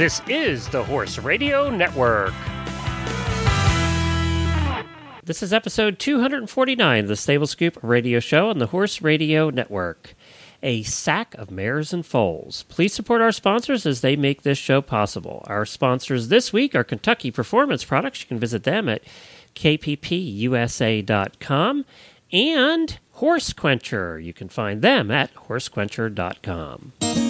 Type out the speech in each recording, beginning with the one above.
This is the Horse Radio Network. This is episode 249 of the Stable Scoop radio show on the Horse Radio Network. A sack of mares and foals. Please support our sponsors as they make this show possible. Our sponsors this week are Kentucky Performance Products. You can visit them at kppusa.com and Horse Quencher. You can find them at horsequencher.com.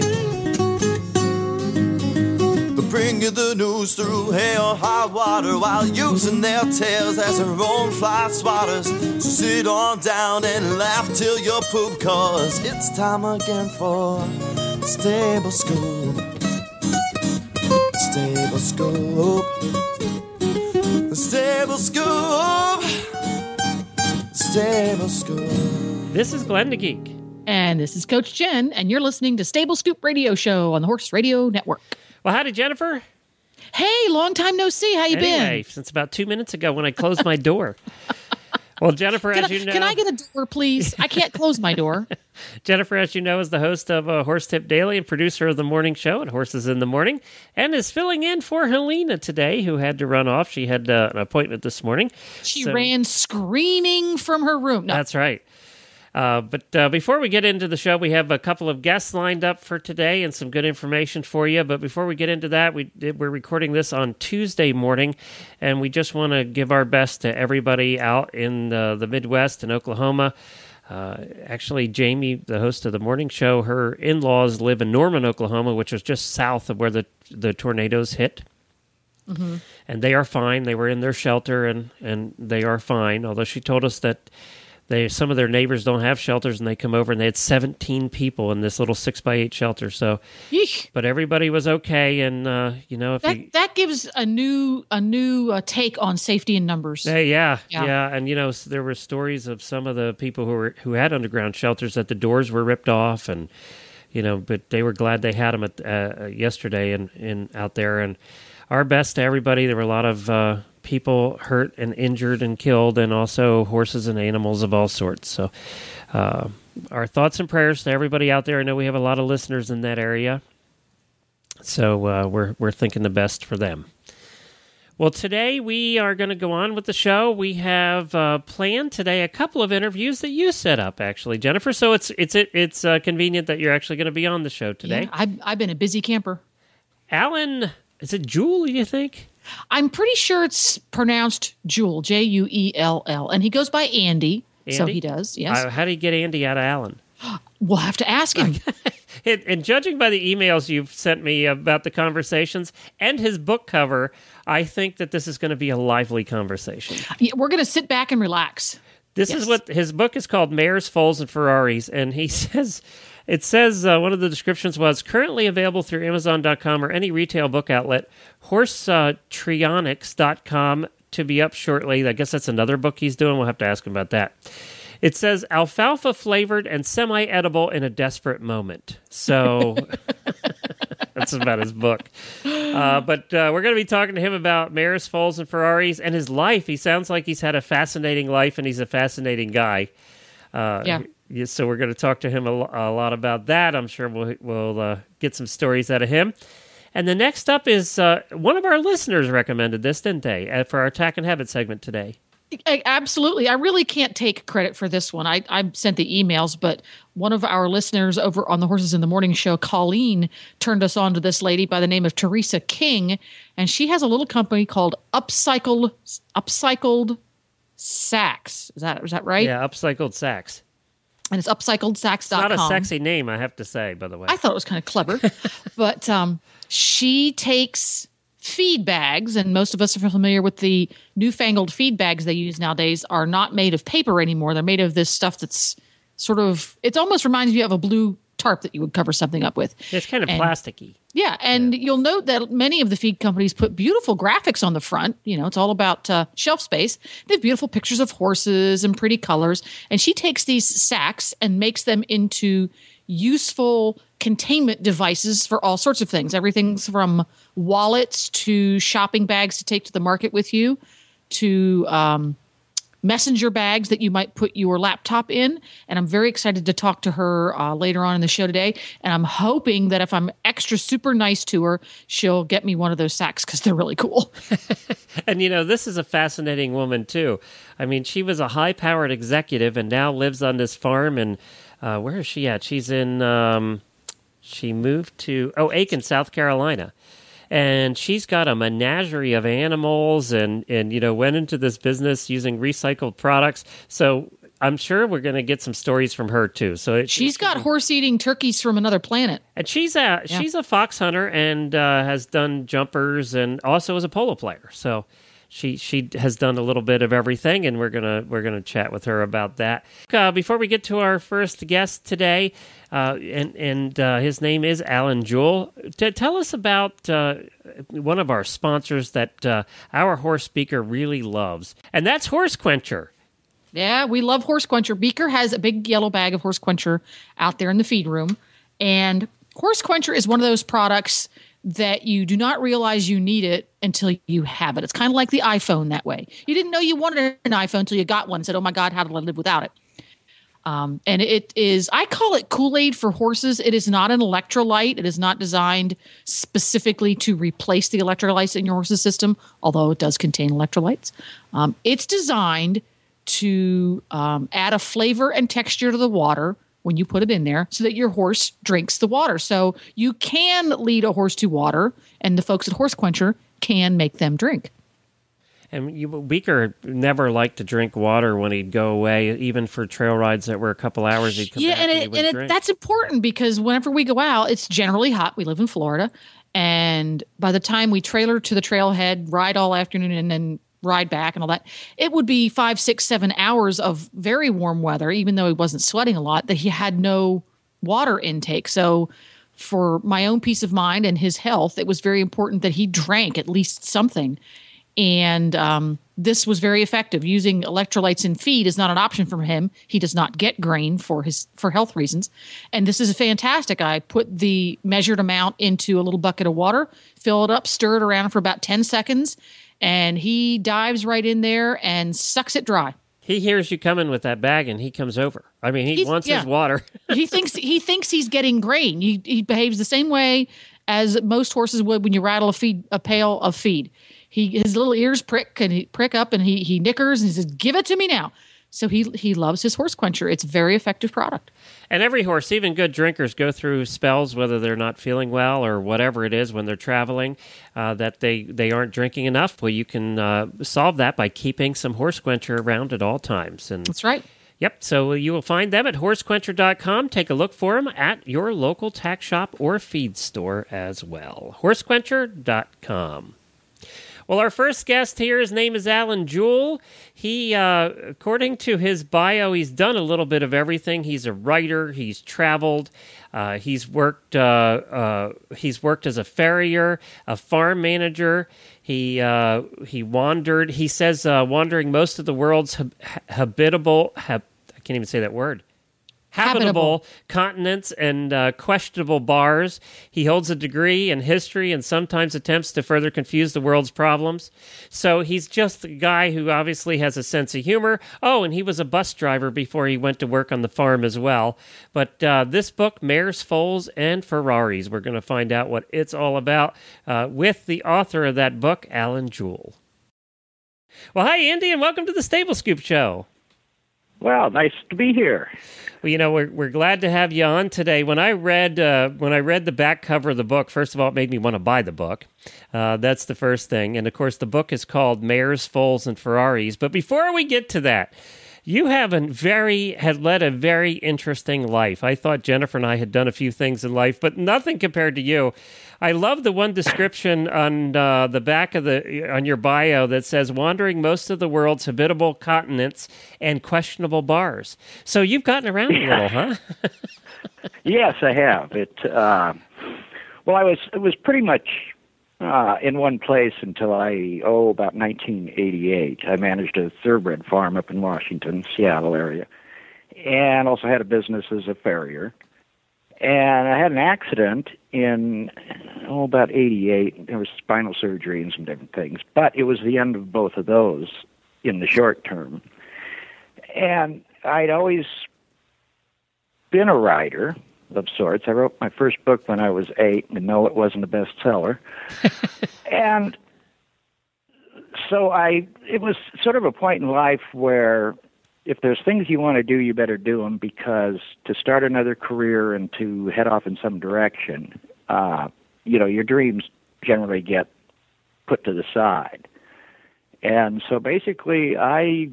They bring you the news through hail or high water while using their tails as their own fly swatters. So sit on down and laugh till you poop, cause it's time again for Stable Scoop. Stable Scoop. Stable Scoop. Stable Scoop. This is Glenn the Geek. And this is Coach Jen, and you're listening to Stable Scoop Radio Show on the Horse Radio Network. Well, howdy, Jennifer. Hey, long time no see. How you anyway, been? since about two minutes ago when I closed my door. well, Jennifer, Can as I, you know, can I get a door, please? I can't close my door. Jennifer, as you know, is the host of uh, Horse Tip Daily and producer of the morning show at Horses in the Morning, and is filling in for Helena today, who had to run off. She had uh, an appointment this morning. She So- ran screaming from her room. No, That's right. Uh, but uh, before we get into the show, we have a couple of guests lined up for today and some good information for you. But before we get into that, we we're recording this on Tuesday morning, and we just want to give our best to everybody out in uh, the Midwest and Oklahoma. Uh, actually, Jamie, the host of the morning show, her in-laws live in Norman, Oklahoma, which is just south of where the the tornadoes hit and they are fine. They were in their shelter, and and they are fine. Although she told us that they some of their neighbors don't have shelters, and they come over and they had 17 people in this little six by eight shelter. So, Yeesh. but everybody was okay, and uh, you know if that you. that gives a new a new uh, take on safety in numbers. Yeah, Yeah. yeah, and you know there were stories of some of the people who were who had underground shelters that the doors were ripped off, and you know, but they were glad they had them at, uh, yesterday and in out there. And our best to everybody. There were a lot of uh, people hurt and injured and killed, and also horses and animals of all sorts. So, uh, our thoughts and prayers to everybody out there. I know we have a lot of listeners in that area, so uh, we're we're thinking the best for them. Well, today we are going to go on with the show. We have uh, planned today a couple of interviews that you set up, actually, Jennifer. So it's it's it's uh, convenient that you're actually going to be on the show today. Yeah, I've, I've been a busy camper. Alan, is it Jewel? You think? I'm pretty sure it's pronounced Jewel, J U E L L, and he goes by Andy. So he does. Yes, Uh, how do you get Andy out of Alan? we'll have to ask him. And, and judging by the emails you've sent me about the conversations and his book cover, I think that this is going to be a lively conversation. Yeah, We're going to sit back and relax. This is what his book is called Mares, Foals, and Ferraris. And he says, it says, uh, one of the descriptions was currently available through Amazon.com or any retail book outlet, horsetrionics.com to be up shortly. I guess that's another book he's doing. We'll have to ask him about that. It says alfalfa flavored and semi edible in a desperate moment. So that's about his book. Uh, but uh, we're going to be talking to him about Mares foals, and Ferraris and his life. He sounds like he's had a fascinating life and he's a fascinating guy. Uh, Yeah. Yeah, So we're going to talk to him a, a lot about that. I'm sure we'll, we'll uh, get some stories out of him. And the next up is uh, one of our listeners recommended this, didn't they, uh, for our attack and habit segment today? A- Absolutely. I really can't take credit for this one. I, I sent the emails, but one of our listeners over on the Horses in the Morning show, Colleen, turned us on to this lady by the name of Teresa King. And she has a little company called Upcycled Upcycled Sacks. Is that is that right? Yeah, upcycled sacks. And it's upcycledsacks.com. Not a sexy name, I have to say, by the way. I thought it was kind of clever. but um, she takes feed bags, and most of us are familiar with the newfangled feed bags they use nowadays, are not made of paper anymore. They're made of this stuff that's sort of, it almost reminds you of a blue tarp that you would cover something up with. it's kind of and- plasticky. Yeah, and you'll note that many of the feed companies put beautiful graphics on the front. You know, it's all about uh, shelf space. They have beautiful pictures of horses and pretty colors. And she takes these sacks and makes them into useful containment devices for all sorts of things. Everything's from wallets to shopping bags to take to the market with you to um, messenger bags that you might put your laptop in. And I'm very excited to talk to her uh, later on in the show today. And I'm hoping that if I'm extra super nice to her, she'll get me one of those sacks because they're really cool. and you know, this is a fascinating woman too. I mean, she was a high-powered executive and now lives on this farm. And uh, where is she at? She's in. Um, she moved to oh Aiken, South Carolina and she's got a menagerie of animals and and you know went into this business using recycled products so I'm sure we're going to get some stories from her too. So it, she's got horse eating turkeys from another planet, and she's a yeah. she's a fox hunter and uh, has done jumpers and also is a polo player. So she she has done a little bit of everything, and we're gonna we're gonna chat with her about that. Uh, before we get to our first guest today, uh, and and uh, his name is Alan Juell. T- tell us about uh, one of our sponsors that uh, our horse Beaker really loves, and that's Horse Quencher. Yeah, we love Horse Quencher. Beaker has a big yellow bag of Horse Quencher out there in the feed room, and Horse Quencher is one of those products that you do not realize you need it until you have it. It's kind of like the iPhone that way. You didn't know you wanted an iPhone until you got one and said, oh my God, how do I live without it? Um, and it is, I call it Kool Aid for horses. It is not an electrolyte. It is not designed specifically to replace the electrolytes in your horse's system, although it does contain electrolytes. Um, it's designed to um, add a flavor and texture to the water when you put it in there so that your horse drinks the water. So you can lead a horse to water, and the folks at Horse Quencher can make them drink. And you, Beaker never liked to drink water when he'd go away, even for trail rides that were a couple hours. He'd come yeah, and, it, and, it, that's important because whenever we go out, it's generally hot. We live in Florida, and by the time we trailer to the trailhead, ride all afternoon, and then ride back and all that, it would be five, six, seven hours of very warm weather, even though he wasn't sweating a lot, that he had no water intake. So, for my own peace of mind and his health, it was very important that he drank at least something. And um, this was very effective. Using electrolytes in feed is not an option for him. He does not get grain for his for health reasons. And this is fantastic. I put the measured amount into a little bucket of water, fill it up, stir it around for about 10 seconds, and he dives right in there and sucks it dry. He hears you coming with that bag, and he comes over. I mean, he he's, wants yeah. his water. he thinks he thinks he's getting grain. He he behaves the same way as most horses would when you rattle a feed a pail of feed. He his little ears prick and he prick up, and he he nickers and he says, "Give it to me now." So he he loves his horse quencher. It's a very effective product. And every horse, even good drinkers, go through spells whether they're not feeling well or whatever it is when they're traveling uh, that they they aren't drinking enough. Well, you can uh, solve that by keeping some horse quencher around at all times. And that's right. Yep. So you will find them at horsequencher.com. Take a look for them at your local tack shop or feed store as well. Horsequencher.com. Well, our first guest here, his name is Alan Juell. He, uh, according to his bio, he's done a little bit of everything. He's a writer. He's traveled. Uh, he's worked. Uh, uh he's worked as a farrier, a farm manager. He uh, he wandered. He says uh, wandering most of the world's hab- habitable. Hab- I can't even say that word habitable, continents and uh, questionable bars. He holds a degree in history and sometimes attempts to further confuse the world's problems. So he's just a guy who obviously has a sense of humor. Oh, and he was a bus driver before he went to work on the farm as well. But uh, this book, Mares, Foals, and Ferraris, we're going to find out what it's all about uh, with the author of that book, Alan Juell. Well, hi, Andy, and welcome to the Stable Scoop Show. Well, nice to be here. Well, you know, we're we're glad to have you on today. When I read uh, when I read the back cover of the book, first of all, it made me want to buy the book. Uh, that's the first thing, and of course, the book is called Mares, Foals, and Ferraris. But before we get to that, you have a very had led a very interesting life. I thought Jennifer and I had done a few things in life, but nothing compared to you. I love the one description on uh, the back of the on your bio that says wandering most of the world's habitable continents and questionable bars. So you've gotten around a little, huh? yes, I have. It uh, Well, I was it was pretty much uh, in one place until I oh about 1988. I managed a thoroughbred farm up in Washington, Seattle area, and also had a business as a farrier. And I had an accident in oh about 88. There was spinal surgery and some different things, but it was the end of both of those in the short term. And I'd always been a writer of sorts. I wrote my first book when I was eight, and no, it wasn't a bestseller. and so I, it was sort of a point in life where if there's things you want to do, you better do them because to start another career and to head off in some direction, uh, you know, your dreams generally get put to the side. And so basically, I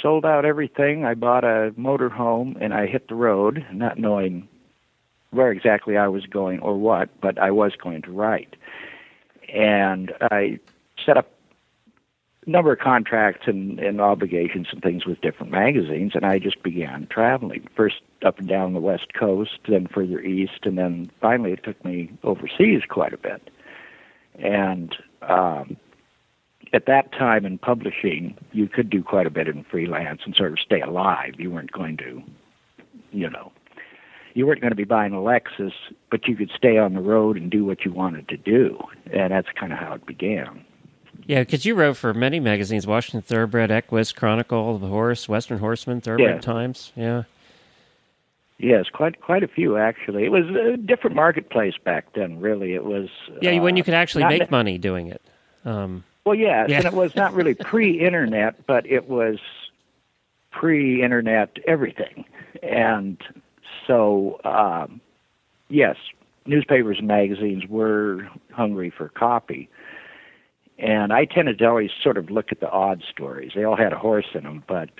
sold out everything. I bought a motor home and I hit the road, not knowing where exactly I was going or what, but I was going to write. And I set up a number of contracts and, and obligations and things with different magazines, and I just began traveling. First up and down the West Coast, then further east, and then finally it took me overseas quite a bit. And um, at that time in publishing, you could do quite a bit in freelance and sort of stay alive. You weren't going to, you know, you weren't going to be buying a Lexus, but you could stay on the road and do what you wanted to do. And that's kind of how it began. Yeah, because you wrote for many magazines: Washington Thoroughbred, Equus, Chronicle, The Horse, Western Horseman, Thoroughbred Yeah. Times. Yeah. Yes, quite quite a few actually. It was a different marketplace back then. Really, it was. Yeah, when uh, you could actually not make ne- money doing it. Um, Well, yes, Yeah. and it was not really pre-internet, but it was pre-internet everything, and so um, yes, newspapers and magazines were hungry for copy, and I tended to always sort of look at the odd stories. They all had a horse in them, but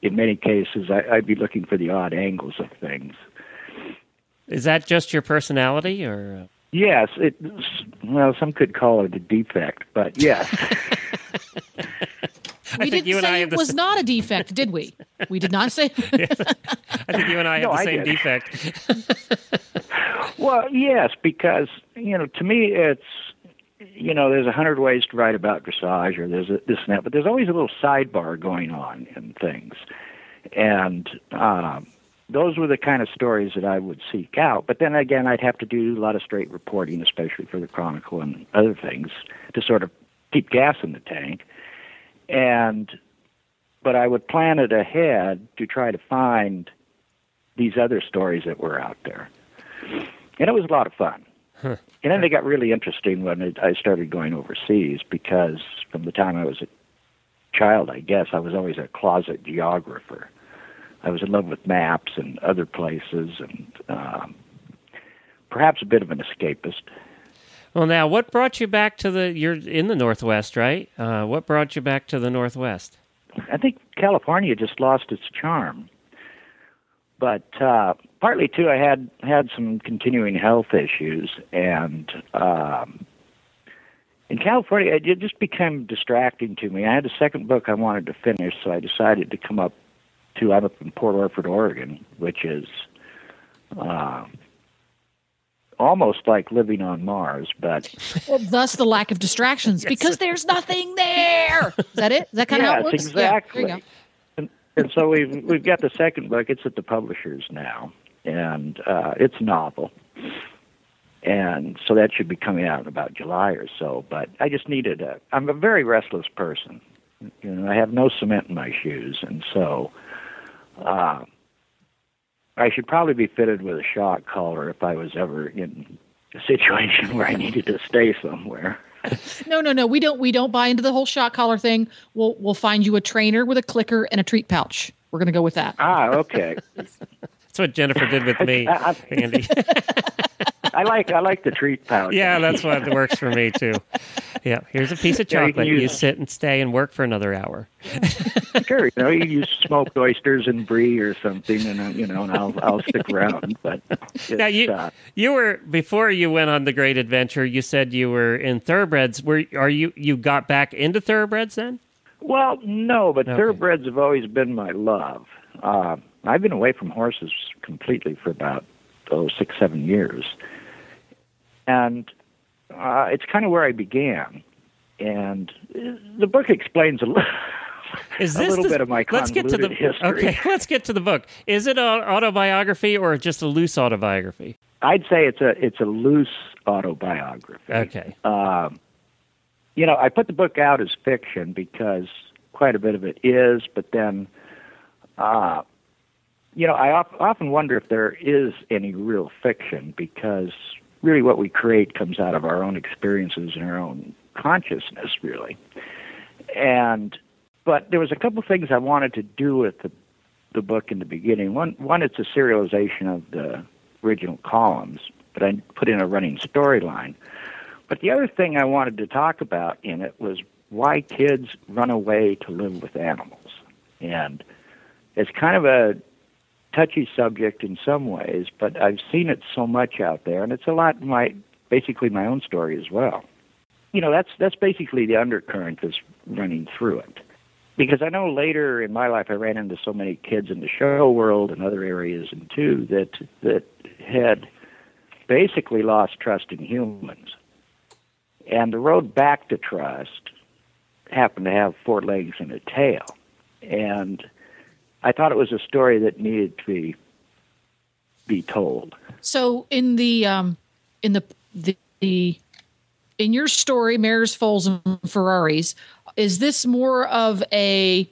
in many cases, I, I'd be looking for the odd angles of things. is that just your personality, or? uh, Yes, it well, some could call it a defect, but yes. We think didn't you and I say have it was s- not a defect, did we? We did not say. I think you and I have No, the I same did. defect. Well, yes, because you know, to me, it's you know, there's a hundred ways to write about dressage, or there's a, this and that, but there's always a little sidebar going on in things, and um, those were the kind of stories that I would seek out. But then again, I'd have to do a lot of straight reporting, especially for the Chronicle and other things, to sort of keep gas in the tank, and but I would plan it ahead to try to find these other stories that were out there and it was a lot of fun. And then they got really interesting when it, I started going overseas because from the time I was a child, I guess I was always a closet geographer. I was in love with maps and other places, and um, perhaps a bit of an escapist. Well, now, what brought you back to the? You're in the Northwest, right? Uh, what brought you back to the Northwest? I think California just lost its charm. But uh, partly too, I had had some continuing health issues, and um, in California, it just became distracting to me. I had a second book I wanted to finish, so I decided to come up to I'm up in Port Orford, Oregon, which is uh, almost like living on Mars, but Thus, the lack of distractions because there's nothing there. Is that it? Is that kind of how it works? exactly. Yeah, there you go. and, and so we've we've got the second book. It's at the publishers now, and uh, it's a novel, and so that should be coming out in about July or so. But I just needed a. I'm a very restless person. You know, I have no cement in my shoes, and so. Uh, I should probably be fitted with a shock collar if I was ever in a situation where I needed to stay somewhere. No, no, no. We don't. We don't buy into the whole shot collar thing. We'll we'll find you a trainer with a clicker and a treat pouch. We're gonna go with that. Ah, okay. That's what Jennifer did with me, I- I- Andy. I like I like the treat pouch. yeah, that's what works for me too. Yeah, here's a piece of Yeah, you chocolate. You, sit and stay and work for another hour. sure. You know, you use smoked oysters and brie or something, and uh, you know, and I'll I'll stick around. But Now you uh, you were before you went on the great adventure. You said you were in thoroughbreds. Were are you you got back into thoroughbreds then? well, no, but Okay. thoroughbreds have always been my love. Uh, I've been away from horses completely for about oh six seven years, and uh, it's kind of where I began. And the book explains a little. Is a little the- bit of my let's get to the history. okay? Let's get to the book. Is it an autobiography or just a loose autobiography? I'd say it's a it's a loose autobiography. Okay. Um, you know, I put the book out as fiction because quite a bit of it is, but then, uh, you know, I op- often wonder if there is any real fiction because really what we create comes out of our own experiences and our own consciousness, really. And but there was a couple things I wanted to do with the the book in the beginning. One one it's a serialization of the original columns, but I put in a running storyline. But the other thing I wanted to talk about in it was why kids run away to live with animals. And it's kind of a touchy subject in some ways, but I've seen it so much out there and it's a lot my basically my own story as well. You know, that's that's basically the undercurrent that's running through it. Because I know later in my life I ran into so many kids in the show world and other areas and too that that had basically lost trust in humans. And the road back to trust happened to have four legs and a tail. And I thought it was a story that needed to be be told. So in the um, in the, the the in your story, Mares, Foals, and Ferraris, is this more of a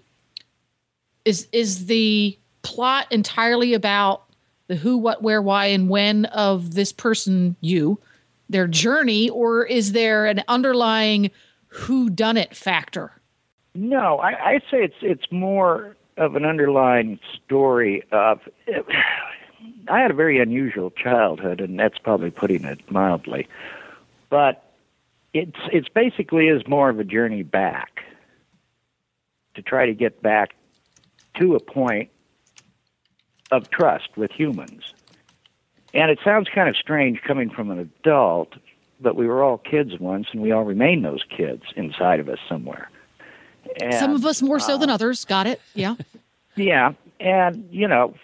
is is the plot entirely about the who, what, where, why, and when of this person, you, their journey, or is there an underlying who done it factor? No, I, I'd say it's it's more of an underlying story of. I had a very unusual childhood, and that's probably putting it mildly. But it's it's basically is more of a journey back to try to get back to a point of trust with humans. And it sounds kind of strange coming from an adult, but we were all kids once, and we all remain those kids inside of us somewhere. And, Some of us more so uh, than others. Got it? Yeah. yeah, and you know,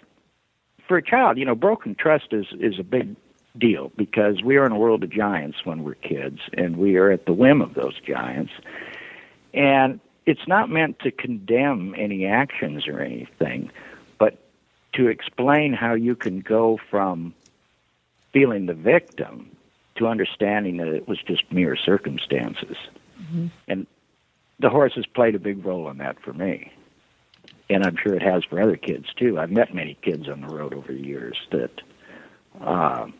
for a child, you know, broken trust is is a big deal because we are in a world of giants when we're kids, and we are at the whim of those giants. And it's not meant to condemn any actions or anything, but to explain how you can go from feeling the victim to understanding that it was just mere circumstances. And the horses played a big role in that for me and I'm sure it has for other kids too. I've met many kids on the road over the years that um,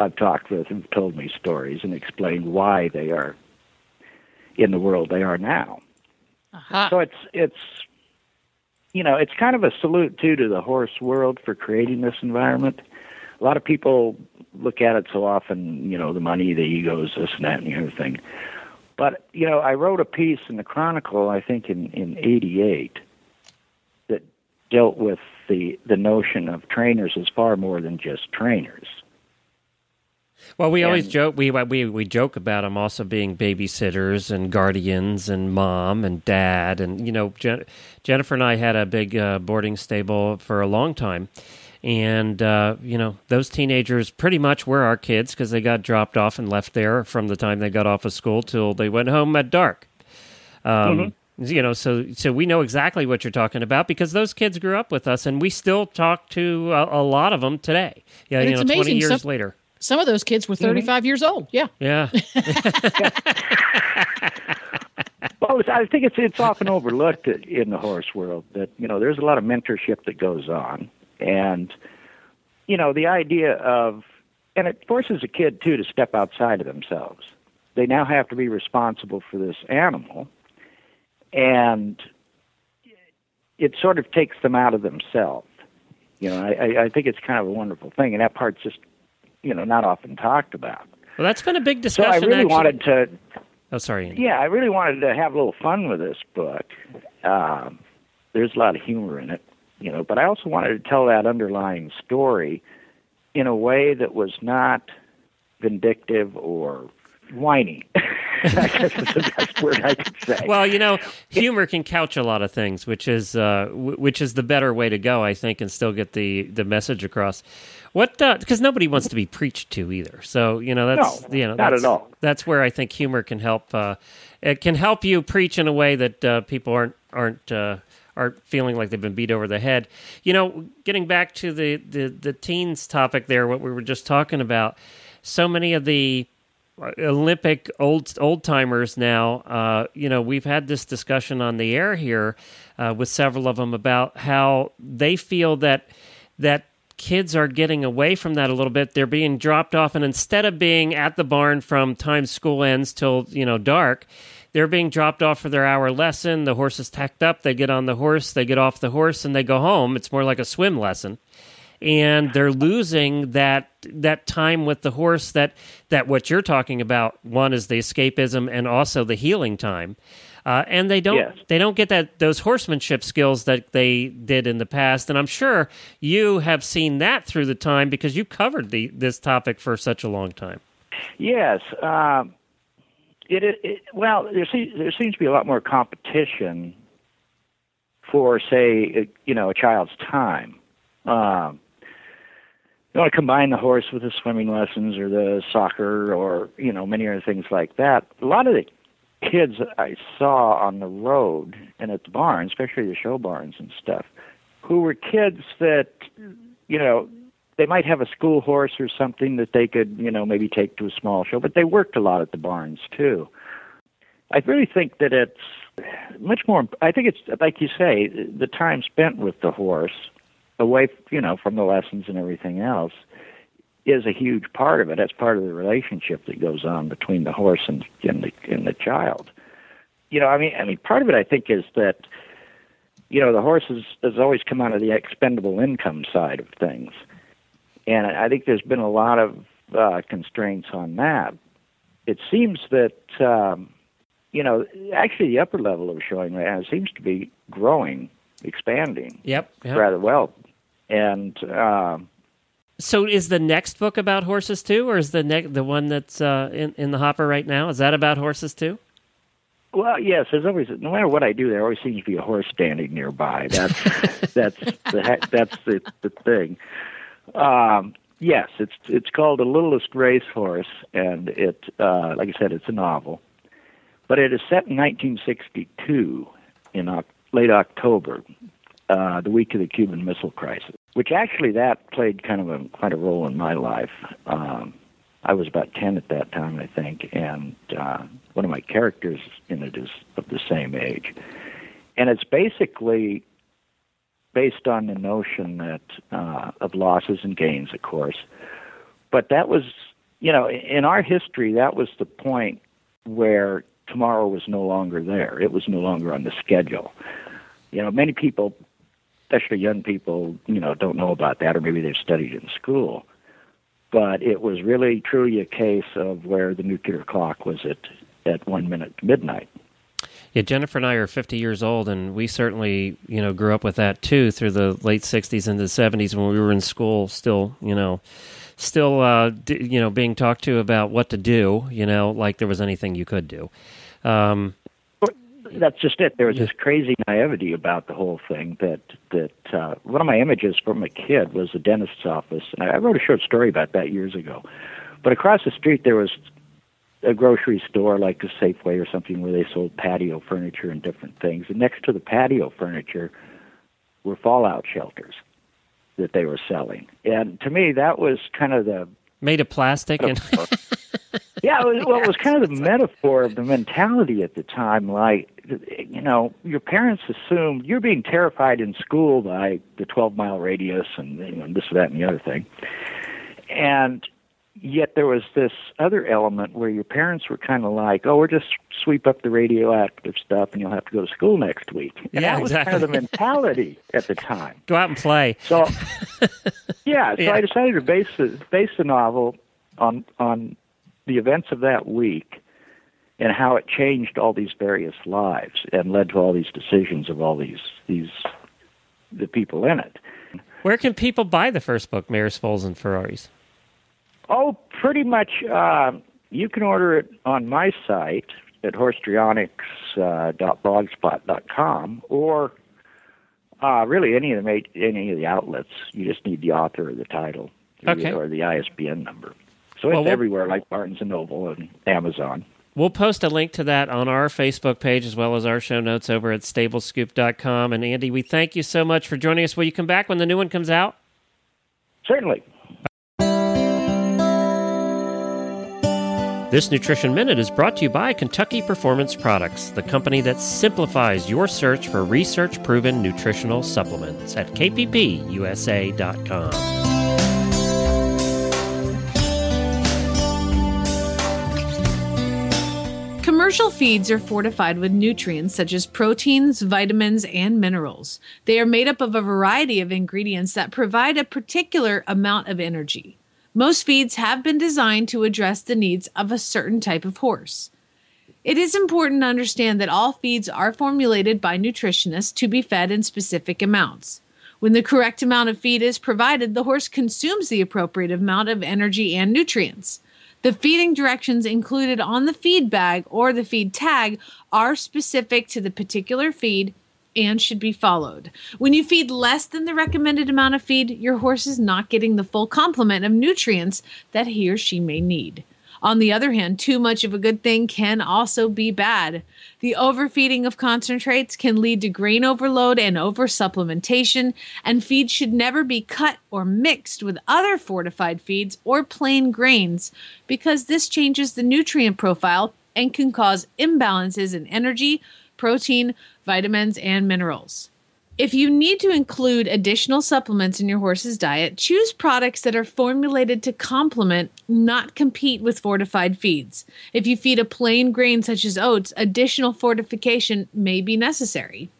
I've talked with and told me stories and explained why they are in the world they are now. Aha. So it's it's you know it's kind of a salute too to the horse world for creating this environment. A lot of people look at it so often, you know, the money, the egos, this and that, and the other thing. But you know, I wrote a piece in the Chronicle, I think in in '88, that dealt with the the notion of trainers as far more than just trainers. Well, we always joke we we we joke about them also being babysitters and guardians and mom and dad and you know Jen, Jennifer and I had a big uh, boarding stable for a long time, and uh, you know those teenagers pretty much were our kids because they got dropped off and left there from the time they got off of school till they went home at dark. Um, You know, so so we know exactly what you're talking about because those kids grew up with us, and we still talk to a, a lot of them today. Yeah, And you it's know, twenty amazing, years some- later. Some of those kids were 35 years old. Yeah. Yeah. Well, I think it's it's often overlooked in the horse world that you know there's a lot of mentorship that goes on, and you know the idea of and it forces a kid too to step outside of themselves. They now have to be responsible for this animal, and it sort of takes them out of themselves. You know, I, I- think it's kind of a wonderful thing, and that part's just you know not often talked about. Well, that's been a big discussion. So. I really actually. wanted to Oh, sorry. Yeah, I really wanted to have a little fun with this book. Um, there's a lot of humor in it, you know, but I also wanted to tell that underlying story in a way that was not vindictive or whiny. I guess is the best word I could say. Well, you know, humor can couch a lot of things, which is uh, w- which is the better way to go, I think, and still get the the message across. What because nobody wants to be preached to either. So you know that's No, you know not that's, at all. That's where I think humor can help. Uh, it can help you preach in a way that uh, people aren't aren't. Uh, aren't feeling like they've been beat over the head. You know, getting back to the, the, the teens topic there, what we were just talking about, so many of the Olympic old old timers now. Uh, you know, we've had this discussion on the air here uh, with several of them about how they feel that that kids are getting away from that a little bit. They're being dropped off, and instead of being at the barn from time school ends till you know dark, they're being dropped off for their hour lesson. The horse is tacked up. They get on the horse. They get off the horse, and they go home. It's more like a swim lesson and they're losing that that time with the horse that that what you're talking about one is the escapism and also the healing time uh, and they don't Yes. they don't get that those horsemanship skills that they did in the past and i'm sure you have seen that through the time because you covered the this topic for such a long time Yes. Um, it, it, it well, there seems there seems to be a lot more competition for, say, uh, you know, a child's time. Um, you want to combine the horse with the swimming lessons or the soccer or you know many other things like that. A lot of the kids I saw on the road and at the barn, especially the show barns and stuff, who were kids that you know they might have a school horse or something that they could, you know, maybe take to a small show, but they worked a lot at the barns too. I really think that it's much more. I think it's like you say, the time spent with the horse, away, you know, from the lessons and everything else, is a huge part of it. That's part of the relationship that goes on between the horse and, and the and the child. You know, I mean, I mean, part of it I think is that you know the horse has, has always come out of the expendable income side of things and I think there's been a lot of uh, constraints on that. It seems that um, you know actually the upper level of showing right now seems to be growing, expanding yep, yep. rather well, and um, so is the next book about horses too or is the ne- the one that's uh, in, in the hopper right now is that about horses too well, yes, there's always no matter what I do, there always seems to be a horse standing nearby. That's that's the he- that's the the thing. Um, yes, it's it's called The Littlest Racehorse, and it, uh, like I said, it's a novel, but it is set in 1962 in Oc- late October, uh, the week of the Cuban Missile Crisis, which actually that played kind of a quite a role in my life. Um, I was about 10 at that time, I think, and uh, one of my characters in it is of the same age, and it's basically based on the notion that uh, of losses and gains, of course. But that was, you know, in our history, that was the point where tomorrow was no longer there. It was no longer on the schedule. You know, many people, especially young people, you know, don't know about that, or maybe they've studied in school. But it was really truly a case of where the nuclear clock was at at one minute midnight. Yeah, Jennifer and I are 50 years old, and we certainly, you know, grew up with that too through the late 60s and the 70s when we were in school, still, you know, still, uh, d- you know, being talked to about what to do, you know, like there was anything you could do. Um, That's just it. There was this crazy naivety about the whole thing that that uh, one of my images from a kid was a dentist's office, and I wrote a short story about that years ago. But across the street there was a grocery store like a Safeway or something where they sold patio furniture and different things. And next to the patio furniture were fallout shelters that they were selling. And to me, that was kind of the made of plastic and yeah, it was, well, it was kind of the metaphor of the mentality at the time. Like, you know, your parents assumed you're being terrified in school by the 12 mile radius and you know, this, that, and the other thing. And yet there was this other element where your parents were kind of like, oh, we're just sweep up the radioactive stuff and you'll have to go to school next week. And Yeah, that was kind of the mentality at the time. go out and play. So, yeah, so Yeah. I decided to base the base the novel on on the events of that week and how it changed all these various lives and led to all these decisions of all these these the people in it. Where can people buy the first book, Mares, Foals, and Ferraris? Oh, pretty much uh, you can order it on my site at horstrionics.blogspot.com or uh, really any of the any of the outlets. You just need the author or the title or, Okay. the, or the ISBN number. So Well, it's we'll- everywhere, like Barnes and Noble and Amazon. We'll post a link to that on our Facebook page as well as our show notes over at stablescoop.com. And Andy, we thank you so much for joining us. Will you come back when the new one comes out? Certainly. This Nutrition Minute is brought to you by Kentucky Performance Products, the company that simplifies your search for research proven nutritional supplements at kppusa.com. Commercial feeds are fortified with nutrients such as proteins, vitamins, and minerals. They are made up of a variety of ingredients that provide a particular amount of energy. Most feeds have been designed to address the needs of a certain type of horse. It is important to understand that all feeds are formulated by nutritionists to be fed in specific amounts. When the correct amount of feed is provided, the horse consumes the appropriate amount of energy and nutrients. The feeding directions included on the feed bag or the feed tag are specific to the particular feed and should be followed. When you feed less than the recommended amount of feed, your horse is not getting the full complement of nutrients that he or she may need. On the other hand, too much of a good thing can also be bad. The overfeeding of concentrates can lead to grain overload and oversupplementation, and feed should never be cut or mixed with other fortified feeds or plain grains because this changes the nutrient profile and can cause imbalances in energy, protein, vitamins, and minerals. If you need to include additional supplements in your horse's diet, choose products that are formulated to complement, not compete with fortified feeds. If you feed a plain grain such as oats, additional fortification may be necessary.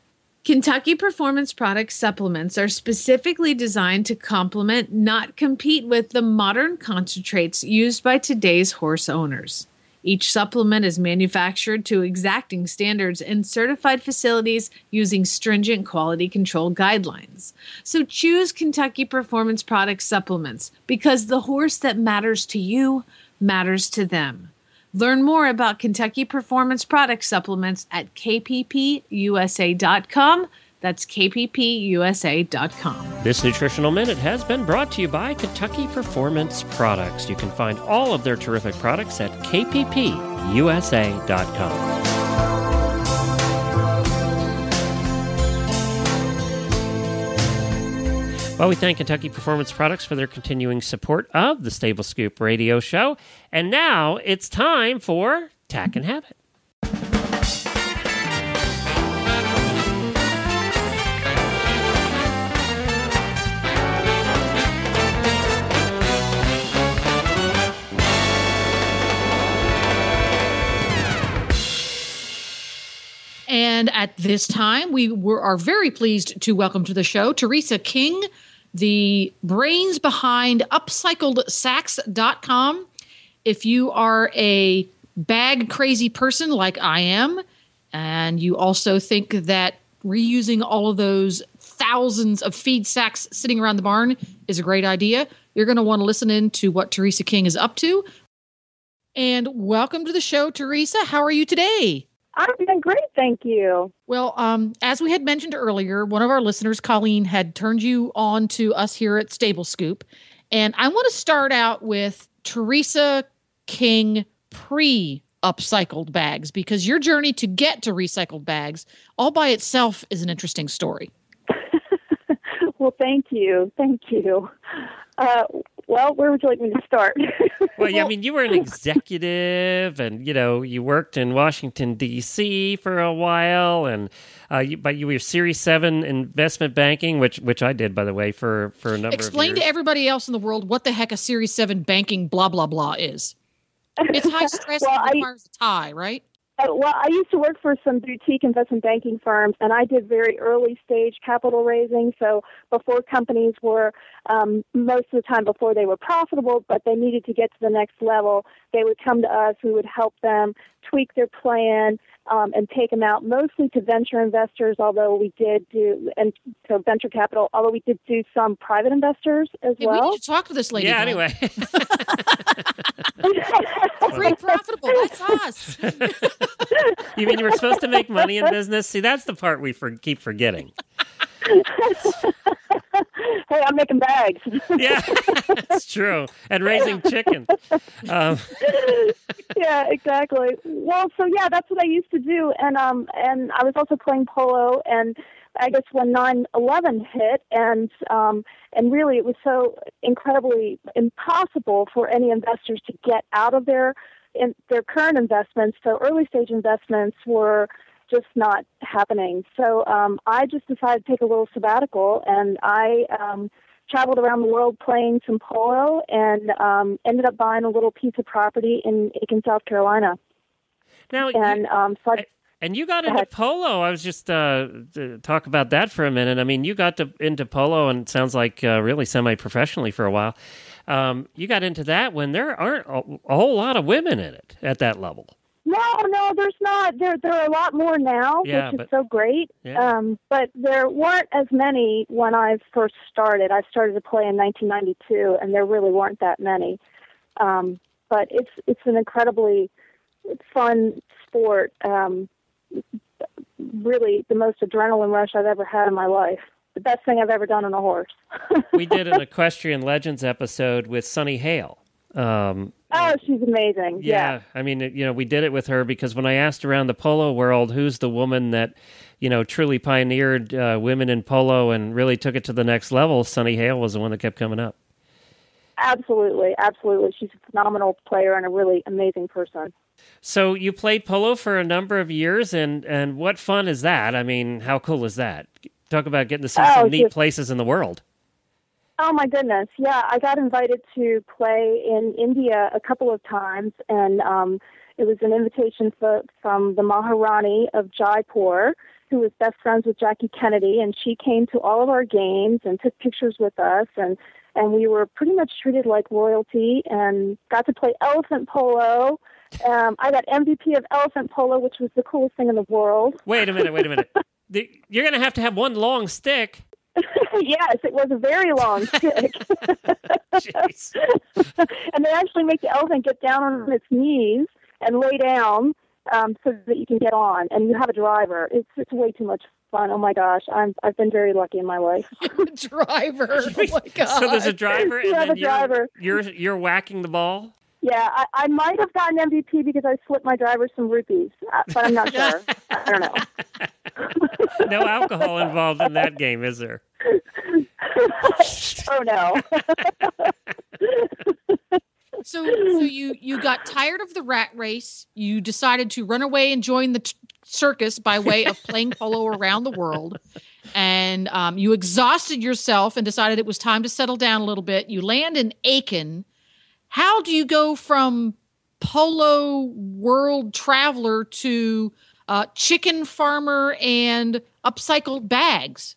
Kentucky Performance Products supplements are specifically designed to complement, not compete with, the modern concentrates used by today's horse owners. Each supplement is manufactured to exacting standards in certified facilities using stringent quality control guidelines. So choose Kentucky Performance Products supplements because the horse that matters to you matters to them. Learn more about Kentucky Performance Product supplements at kppusa.com. That's kppusa.com. This Nutritional Minute has been brought to you by Kentucky Performance Products. You can find all of their terrific products at kppusa.com. Well, we thank Kentucky Performance Products for their continuing support of the Stable Scoop radio show. And now it's time for Tack and Habit. And at this time, we were, are very pleased to welcome to the show Teresa King, the brains behind upcycledsacks.com. If you are a bag crazy person like I am, and you also think that reusing all of those thousands of feed sacks sitting around the barn is a great idea, you're going to want to listen in to what Teresa King is up to. And welcome to the show, Teresa. How are you today? I'm been great, thank you. Well, um, as we had mentioned earlier, one of our listeners, Colleen, had turned you on to us here at Stable Scoop. And I want to start out with Teresa King pre upcycled bags because your journey to get to recycled bags all by itself is an interesting story. well, thank you, thank you. Uh, well, where would you like me to start? Well, yeah, I mean, you were an executive, and you know, you worked in Washington D.C. for a while, and uh, you, but you were Series Seven investment banking, which which I did, by the way, for for a number of Explain of to everybody else in the world what the heck a Series 7 banking blah, blah, blah is. It's high stress Well, and I- requires a tie, right? Uh, well, I used to work for some boutique investment banking firms, and I did very early stage capital raising. So before companies were, um, most of the time before they were profitable, but they needed to get to the next level, they would come to us. We would help them tweak their plan, um, and take them out mostly to venture investors, although we did do, and to venture capital, although we did do some private investors as Hey, we well. need to talk to this lady. yeah. Glenn. Anyway, free profitable. That's us. you mean you were supposed to make money in business? See, that's the part we for, keep forgetting. hey, I'm making bags. Yeah, that's true. And raising chickens. Um, yeah, exactly. Well, so yeah, that's what I used to do, and um, and I was also playing polo, and I guess when 9/11 hit, and um, and really it was so incredibly impossible for any investors to get out of their in their current investments. So early stage investments were just not happening. So um, I just decided to take a little sabbatical, and I um, traveled around the world playing some polo, and um, ended up buying a little piece of property in Aiken, South Carolina. now, you- And um, so I, And you got Go into ahead. polo. I was just uh, to talk about that for a minute. I mean, you got to, into polo, and it sounds like uh, really semi-professionally for a while. Um, you got into that when there aren't a, a whole lot of women in it at that level. No, no, there's not. There, there are a lot more now, Yeah, which but- is so great. Yeah. Um, but there weren't as many when I first started. I started to play in 1992, and there really weren't that many. Um, but it's it's an incredibly fun sport. Um, really, the most adrenaline rush I've ever had in my life. The best thing I've ever done on a horse. We did an Equestrian Legends episode with Sunny Hale. Um, oh, she's amazing. yeah, I mean, you know, we did it with her because when I asked around the polo world, who's the woman that, you know, truly pioneered uh, women in polo and really took it to the next level, Sunny Hale was the one that kept coming up. Absolutely, absolutely. She's a phenomenal player and a really amazing person. So you played polo for a number of years, and and what fun is that? I mean, how cool is that? Talk about getting to see Oh, some neat just- places in the world. Oh my goodness, yeah. I got invited to play in India a couple of times, and um, it was an invitation for, from the Maharani of Jaipur, who was best friends with Jackie Kennedy, and she came to all of our games and took pictures with us, and and we were pretty much treated like royalty, and got to play elephant polo. Um, I got MVP of elephant polo, which was the coolest thing in the world. Wait a minute, wait a minute. The- You're going to have to have one long stick. yes, it was a very long stick. And they actually make the elephant get down on its knees and lay down um, so that you can get on, and you have a driver. It's it's way too much fun. Oh my gosh, I'm I've been very lucky in my life. driver. Oh my god. So there's a driver, and You have then a you're, driver. you're you're whacking the ball. Yeah, I, I might have gotten MVP because I slipped my driver some rupees, uh, but I'm not sure. I don't know. No alcohol involved in that game, is there? Oh no. So, so you you got tired of the rat race. You decided to run away and join the t- circus by way of playing polo around the world, and um, you exhausted yourself and decided it was time to settle down a little bit. You land in Aiken. How do you go from polo world traveler to uh, chicken farmer and upcycled bags?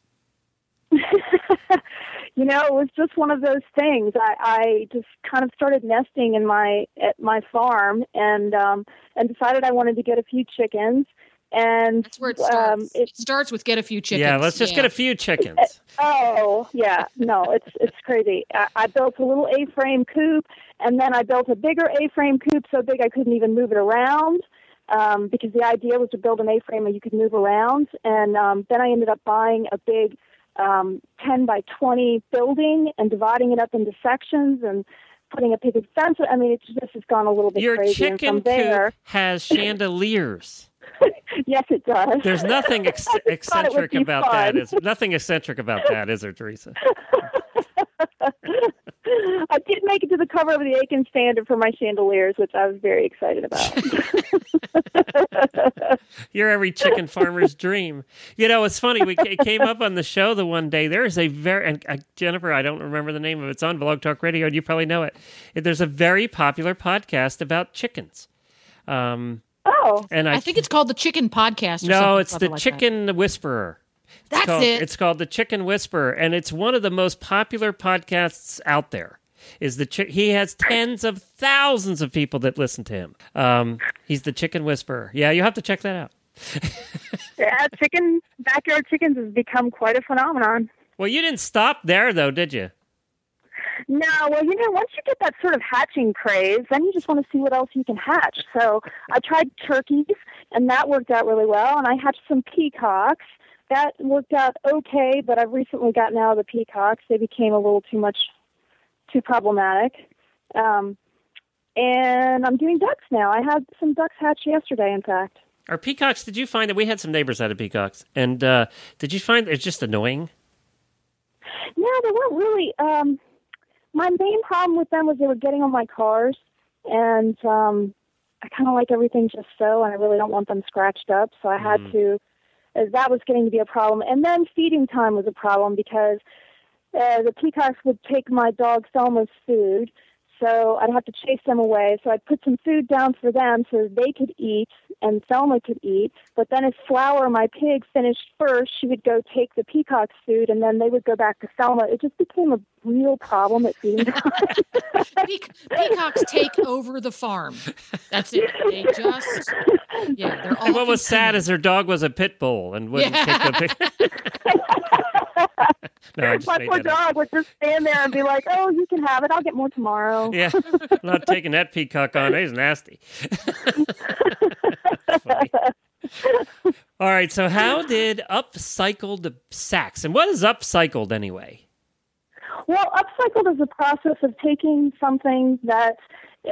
you know, it was just one of those things. I, I just kind of started nesting in my at my farm and um and decided I wanted to get a few chickens and That's where it starts. um it it starts with get a few chickens. Yeah, let's just get a few chickens. oh yeah no it's it's crazy I, I built a little a-frame coop and then I built a bigger a-frame coop so big I couldn't even move it around um, because the idea was to build an a-frame where you could move around and um, then I ended up buying a big um, 10 by 20 building and dividing it up into sections and putting a picket fence. I mean, it's just has gone a little bit Your crazy. and chicken from there, coop has chandeliers. yes, it does. There's nothing ex- thought it would eccentric about that. fun. Is nothing eccentric about that, is there, Teresa? I did make it to the cover of the Aiken Standard for my chandeliers, which I was very excited about. You're every chicken farmer's dream. You know, it's funny. We it came up on the show the one day. There is a very and uh, Jennifer. I don't remember the name of it. It's on Blog Talk Radio, and you probably know it. There's a very popular podcast about chickens. Um, oh, and I, I think it's called the Chicken Podcast. Or no, something it's the clever like that. Chicken Whisperer. It's That's called, it. It's called the Chicken Whisperer, and it's one of the most popular podcasts out there. Is the chi- he has tens of thousands of people that listen to him. Um, he's the Chicken Whisperer. Yeah, you have to check that out. yeah, chicken backyard chickens has become quite a phenomenon. Well, you didn't stop there though, did you? No, well, you know, once you get that sort of hatching craze, then you just want to see what else you can hatch. So I tried turkeys, and that worked out really well. And I hatched some peacocks. That worked out okay, but I've recently gotten out of the peacocks. They became a little too much, too problematic. Um, and I'm doing ducks now. I had some ducks hatch yesterday, in fact. Our peacocks, did you find that we had some neighbors out of peacocks? And uh, did you find it's just annoying? No, they weren't really. Um, my main problem with them was they were getting on my cars, and um, I kind of like everything just so, and I really don't want them scratched up. So I had Mm. to, as that was getting to be a problem. And then feeding time was a problem because uh, the peacocks would take my dog Selma's food, so I'd have to chase them away. So I'd put some food down for them so that they could eat and Selma could eat. But then if Flower, my pig, finished first, she would go take the peacock's food, and then they would go back to Selma. It just became a real problem at feeding time. Peac- peacocks take over the farm. That's it. They just, yeah, they're all. And what was sad is her dog was a pit bull and wouldn't Yeah. take the pic- No, I just my poor that up. dog would just stand there and be like, "Oh, you can have it. I'll get more tomorrow." Yeah, I'm not taking that peacock on. He's nasty. All right, so how did upcycled sacks, and what is upcycled anyway? Well, upcycled is a process of taking something that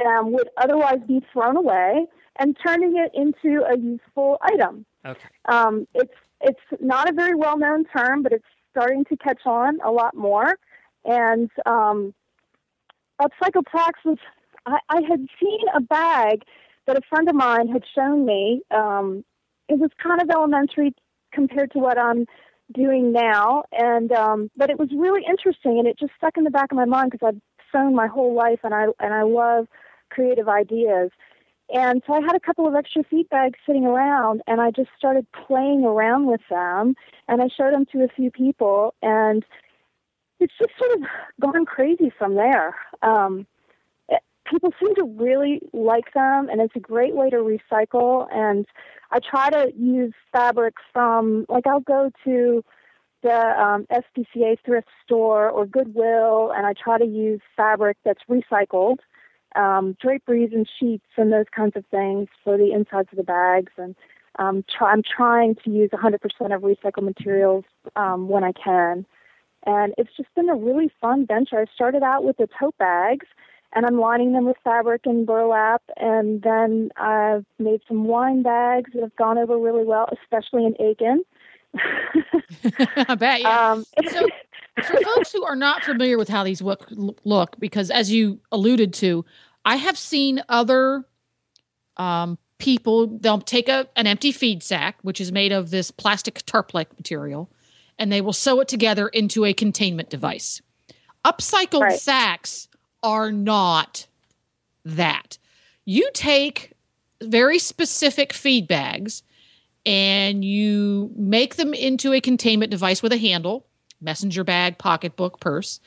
um, would otherwise be thrown away and turning it into a useful item. Okay. Um, it's it's not a very well known term, but it's starting to catch on a lot more. And um, sacks was I, I had seen a bag that a friend of mine had shown me. Um, it was kind of elementary compared to what I'm doing now, and um, but it was really interesting, and it just stuck in the back of my mind because I've sewn my whole life, and I and I love creative ideas. And so I had a couple of extra feed bags sitting around, and I just started playing around with them, and I showed them to a few people, and it's just sort of gone crazy from there. Um, it- people seem to really like them, and it's a great way to recycle. And I try to use fabric from, like, I'll go to the um, SPCA thrift store or Goodwill, and I try to use fabric that's recycled um, draperies and sheets and those kinds of things for the insides of the bags. And um, try, I'm trying to use 100% of recycled materials um, when I can. And it's just been a really fun venture. I started out with the tote bags, and I'm lining them with fabric and burlap. And then I've made some wine bags that have gone over really well, especially in Aiken. I bet. Yeah. um, So, for folks who are not familiar with how these look, look, because as you alluded to, I have seen other um, people. They'll take a an empty feed sack, which is made of this plastic tarp-like material, and they will sew it together into a containment device. Upcycled Right. sacks are not that. You take very specific feed bags and you make them into a containment device with a handle messenger bag, pocketbook, purse,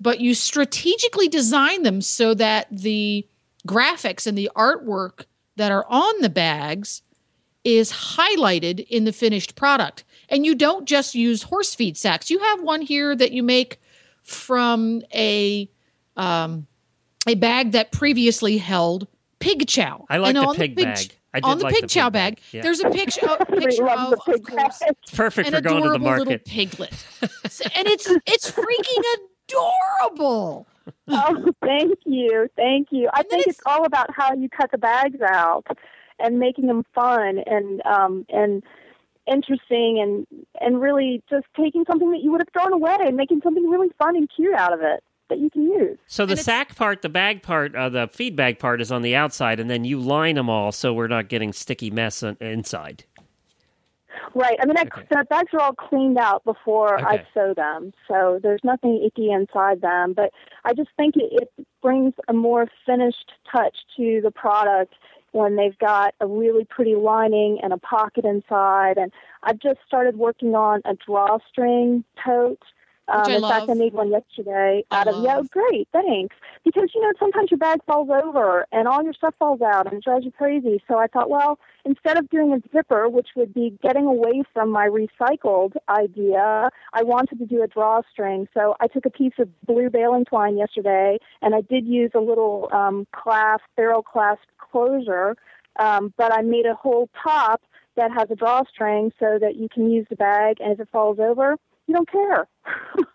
but you strategically design them so that the graphics and the artwork that are on the bags is highlighted in the finished product. And you don't just use horse feed sacks. You have one here that you make from a um, a bag that previously held pig chow. I like And the on pig bag. I did on the like pig the chow pig bag, bag, yeah. there's a picture, a picture of, the of course. It's perfect an for going to the adorable little piglet, and it's it's freaking adorable. oh, thank you, thank you. I think it's- it's all about how you cut the bags out and making them fun and um and interesting and and really just taking something that you would have thrown away and making something really fun and cute out of it that you can use. So the sack part, the bag part, uh, the feed bag part is on the outside, and then you line them all so we're not getting sticky mess on, inside. Right. I mean, I, Okay. the bags are all cleaned out before I sew them, so there's nothing icky inside them. But I just think it, it brings a more finished touch to the product when they've got a really pretty lining and a pocket inside. And I've just started working on a drawstring tote Um, Which I in fact, I made one yesterday I out of yeah. love. Great, thanks. Because you know sometimes your bag falls over and all your stuff falls out and it drives you crazy. So I thought, well, instead of doing a zipper, which would be getting away from my recycled idea, I wanted to do a drawstring. So I took a piece of blue baling twine yesterday, and I did use a little um, clasp, barrel clasp closure. Um, but I made a whole top that has a drawstring so that you can use the bag, and if it falls over, you don't care.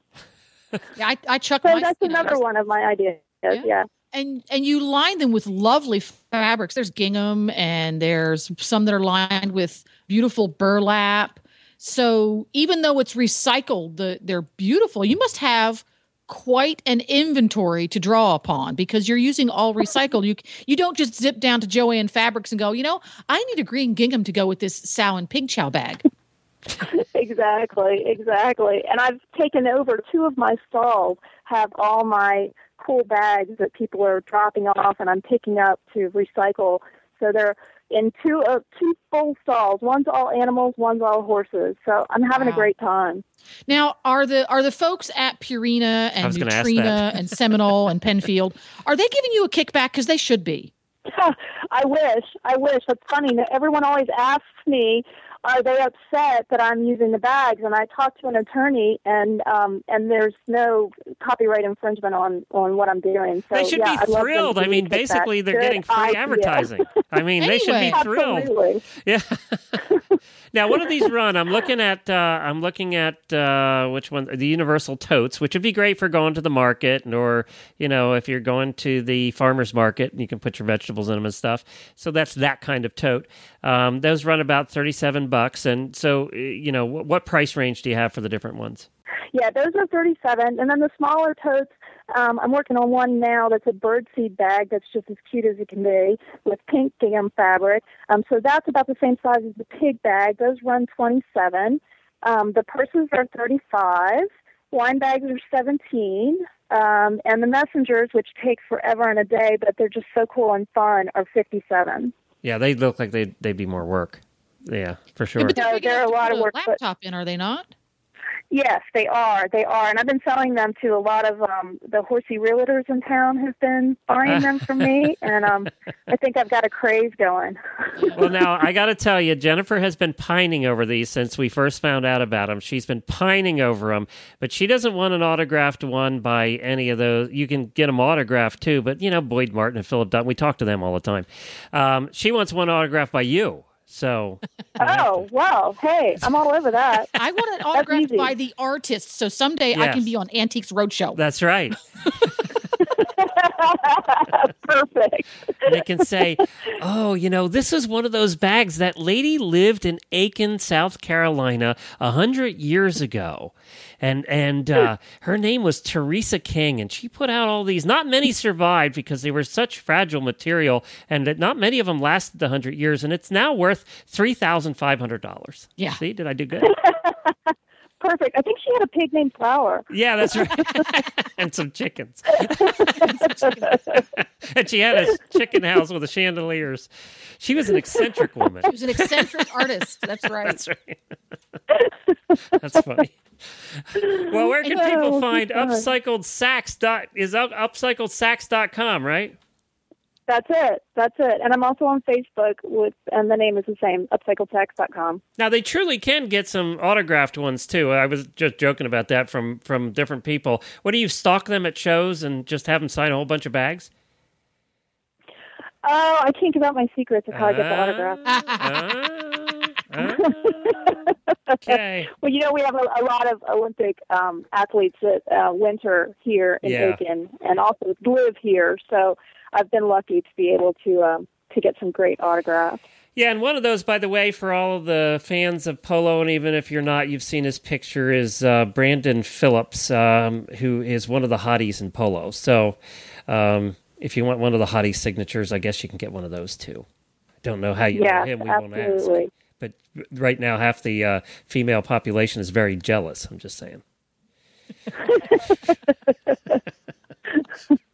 Yeah, I, I chuck So my that's another one of my ideas. Yeah. Yeah. and and you line them with lovely fabrics. There's gingham and there's some that are lined with beautiful burlap. So even though it's recycled, the, they're beautiful. You must have quite an inventory to draw upon because you're using all recycled. You you don't just zip down to Jo-Ann Fabrics and go, you know, I need a green gingham to go with this sow and pig chow bag. Exactly, exactly. And I've taken over two of my stalls have all my cool bags that people are dropping off and I'm picking up to recycle. So they're in two uh, two full stalls. One's all animals, one's all horses. So I'm having Wow. a great time. Now, are the are the folks at Purina and was Nutrena and Seminole and Pennfield are they giving you a kickback because they should be? I wish. I wish. It's funny. Everyone always asks me, "Are they upset that I'm using the bags?" And I talked to an attorney, and um, and there's no copyright infringement on on what I'm doing. So they should yeah, be thrilled. I mean, basically, they're Good getting free idea. advertising. I mean, they should be thrilled. Absolutely. Yeah. now, what do these run? I'm looking at. Uh, I'm looking at uh, which one? The Universal totes, which would be great for going to the market, or you know, if you're going to the farmers market, you can put your vegetables in them and stuff. So that's that kind of tote. Um, those run about thirty-seven bucks, and so you know, what, what price range do you have for the different ones? Yeah, those are 37. And then the smaller totes, um, I'm working on one now that's a birdseed bag that's just as cute as it can be with pink gingham fabric. Um, so that's about the same size as the pig bag. Those run 27. Um, the purses are 35. Wine bags are 17. Um, and the messengers, which take forever and a day, but they're just so cool and fun, are 57. Yeah, they look like they'd, they'd be more work. Yeah, for sure. Yeah, but they're No, they're a lot of work, but- Laptop in, are they not? Yes, they are. They are, and I've been selling them to a lot of um, the horsey realtors in town who've been buying them from me, and um, I think I've got a craze going. well, now I got to tell you, Jennifer has been pining over these since we first found out about them. She's been pining over them, but she doesn't want an autographed one by any of those. You can get them autographed too, but you know Boyd Martin and Phillip Dutton. We talk to them all the time. Um, she wants one autographed by you. So, oh well, hey, I'm all over that. I want it autographed by the artist, so someday I can be on Antiques Roadshow. that's right. Perfect. they can say, "Oh, you know, this is one of those bags that lady lived in Aiken, South Carolina, a hundred years ago, and and uh, her name was Teresa King, and she put out all these. Not many survived because they were such fragile material, and that not many of them lasted the hundred years, and it's now worth three thousand five hundred dollars. Yeah. see, did I do good? Perfect. I think she had a pig named Flower. yeah, that's right, and some chickens, and she had a chicken house with the chandeliers. She was an eccentric woman. She was an eccentric artist. That's right. That's right. That's funny. Well, where can oh, people Oh, find God. upcycled sacks dot is up upcycledsacks.com, right? That's it. That's it. And I'm also on Facebook with, and the name is the same, upcycledsacks.com. Now they truly can get some autographed ones too. I was just joking about that from from different people. What do you stock them at shows and just have them sign a whole bunch of bags? Oh, I can't give out my secrets of how I get the autograph. ah. okay. Well, you know, we have a, a lot of Olympic um, athletes that uh, winter here in Yeah. Aiken and also live here. So I've been lucky to be able to um, to get some great autographs. Yeah, and one of those, by the way, for all of the fans of polo, and even if you're not, you've seen his picture, is uh, Brandon Phipps, um, who is one of the hotties in polo. So um, if you want one of the hottie signatures, I guess you can get one of those too. I don't know how you Yeah, know him. We won't ask. But right now, half the uh, female population is very jealous. I'm just saying.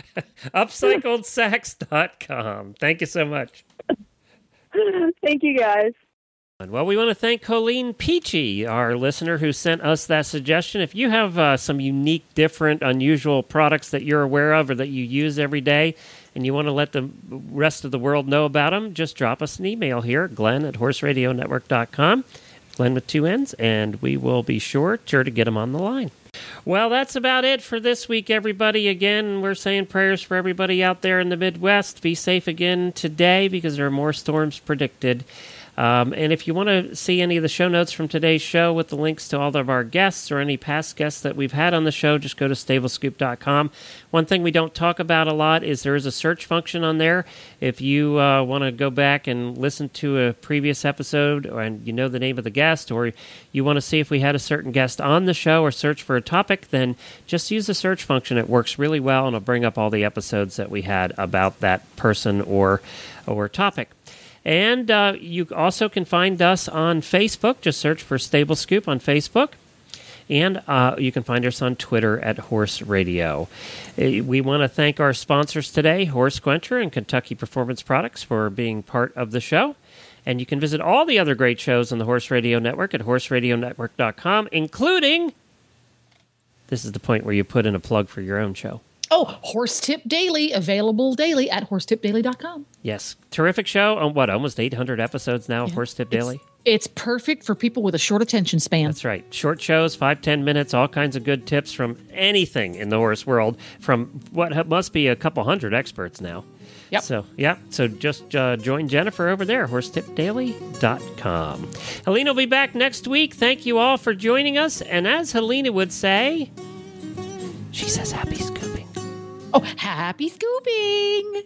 Upcycledsacks.com. Thank you so much. Thank you, guys. Well, we want to thank Colleen Peachy, our listener who sent us that suggestion. If you have uh, some unique, different, unusual products that you're aware of or that you use every day, and you want to let the rest of the world know about them, just drop us an email here, glenn at horseradionetwork.com, Glenn with two N's, and we will be sure, sure to get them on the line. Well, that's about it for this week, everybody. Again, we're saying prayers for everybody out there in the Midwest. Be safe again today because there are more storms predicted. Um, and if you want to see any of the show notes from today's show with the links to all of our guests or any past guests that we've had on the show, just go to stablescoop.com. One thing we don't talk about a lot is there is a search function on there. If you uh, want to go back and listen to a previous episode and you know the name of the guest, or you want to see if we had a certain guest on the show or search for a topic, then just use the search function. It works really well and it'll bring up all the episodes that we had about that person or or topic. And uh, you also can find us on Facebook. Just search for Stable Scoop on Facebook. And uh, you can find us on Twitter at Horse Radio. Uh, we want to thank our sponsors today, Horse Quencher and Kentucky Performance Products, for being part of the show. And you can visit all the other great shows on the Horse Radio Network at horseradionetwork.com, including this is the point where you put in a plug for your own show. Oh, Horse Tip Daily, available daily at horsetipdaily.com. Yes. Terrific show. On what, almost 800 episodes now, yeah. Horse Tip Daily? It's, perfect for people with a short attention span. That's right. Short shows, five ten minutes, all kinds of good tips from anything in the horse world, from what must be a couple hundred experts now. Yep. So, yeah. So just uh, join Jennifer over there, horsetipdaily.com. Helena will be back next week. Thank you all for joining us. And as Helena would say, she says happy scooping. Oh, happy scooping!